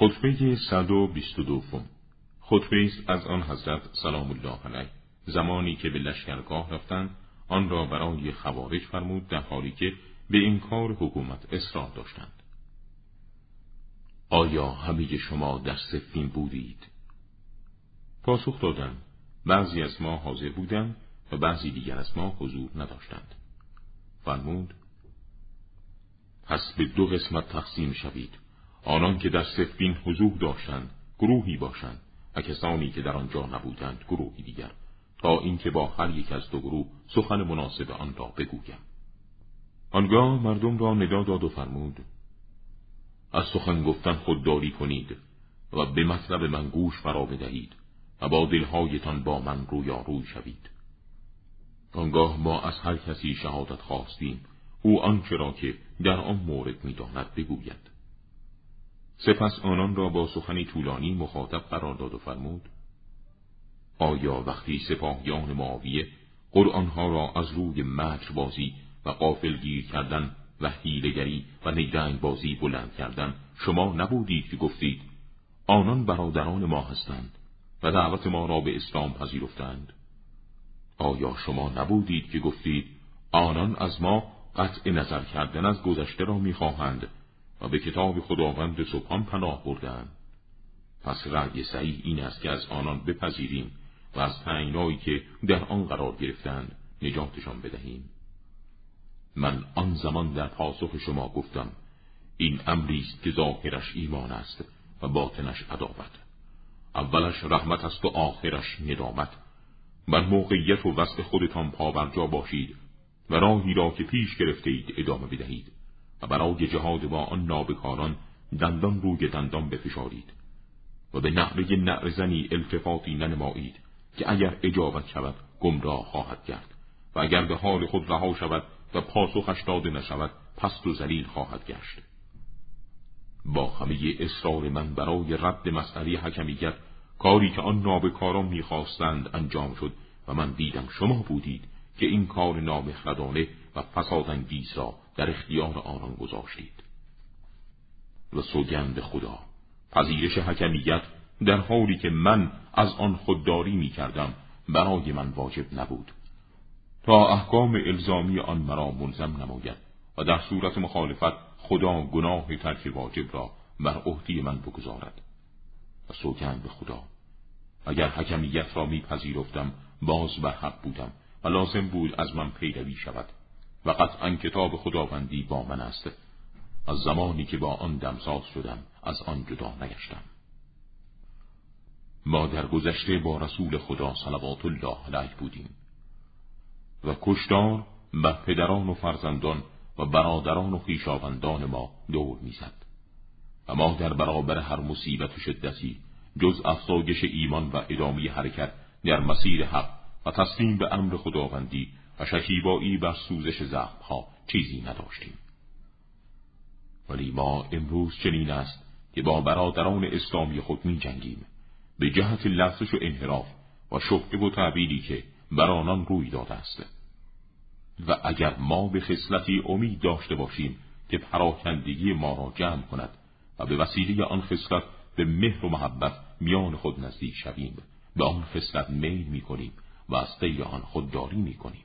خطبه 122 خطبه است از آن حضرت سلام الله علیه. زمانی که به لشکرگاه رفتند آن را برای خوارج فرمود در حالی که به این کار حکومت اصرار داشتند. آیا همه شما در سفین بودید؟ پاسخ دادند بعضی از ما حاضر بودند و بعضی دیگر از ما حضور نداشتند. فرمود پس به دو قسمت تقسیم شوید. آنان که در سفین حضور داشتند گروهی باشند و کسانی که در آنجا نبودند گروهی دیگر. تا اینکه با هر یک از دو گروه سخن مناسب آن را بگویم. آنگاه مردم را ندا داد و فرمود از سخن گفتن خودداری کنید و به مطلب من گوش فرا بدهید و با دلهایتان با من رویاروی شوید. آنگاه ما از هر کسی شهادت خواستیم او آنچه را که در آن مورد می‌داند بگوید. سپس آنان را با سخنی طولانی مخاطب قرار داد و فرمود آیا وقتی سپاهیان معاویه قرآنها را از روی مکر بازی و قافل گیر کردن و حیلگری و نیدنگ بازی بلند کردن شما نبودید که گفتید آنان برادران ما هستند و دعوت ما را به اسلام پذیرفتند. آیا شما نبودید که گفتید آنان از ما قطع نظر کردن از گذشته را می‌خواهند و به کتاب خداوند سبحان پناه بردند پس رأی صحیح این است که از آنان بپذیریم و از تعینایی که در آن قرار گرفتند نجاتشان بدهیم. من آن زمان در پاسخ شما گفتم این امری است که ظاهرش ایمان است و باطنش عداوت. اولش رحمت است و آخرش ندامت. بر موقعیت و وصف خودتان پاورجا باشید و راهی را که پیش گرفته اید ادامه بدهید. و برای جهاد با آن نابکاران دندان روی دندان بفشارید و به نعره نعر زنی التفاتی ننمایید که اگر اجابت شود گمراه خواهد کرد و اگر به حال خود رها شود و پاسخش داده نشود پست و ذلیل خواهد گشت. با همه اصرار من برای رد مسئله حکمیت کاری که آن نابکاران می‌خواستند انجام شد و من دیدم شما بودید که این کار نامخردانه و فسادانگیز را در اختیار آنان گذاشتید. و سوگند خدا پذیرش حکمیت در حالی که من از آن خودداری می کردم برای من واجب نبود. تا احکام الزامی آن مرا ملزم نماید و در صورت مخالفت خدا گناه ترک واجب را بر عهده من بگذارد. و سوگند به خدا اگر حکمیت را میپذیرفتم باز بر حق بودم و لازم بود از من پیروی شود. و قطعا کتاب خداوندی با من است. از زمانی که با آن دمساز شدم از آن جدا نگشتم. ما در گذشته با رسول خدا صلوات الله علیه بودیم. و کشتار بر پدران و فرزندان و برادران و خویشاوندان ما دور می‌زد. و ما در برابر هر مصیبت و شدتی جز افزایش ایمان و ادامه حرکت در مسیر حق و تسلیم به امر خداوندی و شکیبایی بر سوزش زخمها چیزی نداشتیم. ولی ما امروز چنین است که با برادران اسلامی خود می جنگیم به جهت لغزش و انحراف و شبه و تعبیری که بر آنان روی داده است. و اگر ما به خصلتی امید داشته باشیم که پراکندگی ما را جمع کند و به وسیله آن خصلت به مهر و محبت میان خود نزدیک شویم به آن خصلت میل می کنیم و از آن خودداری می کنیم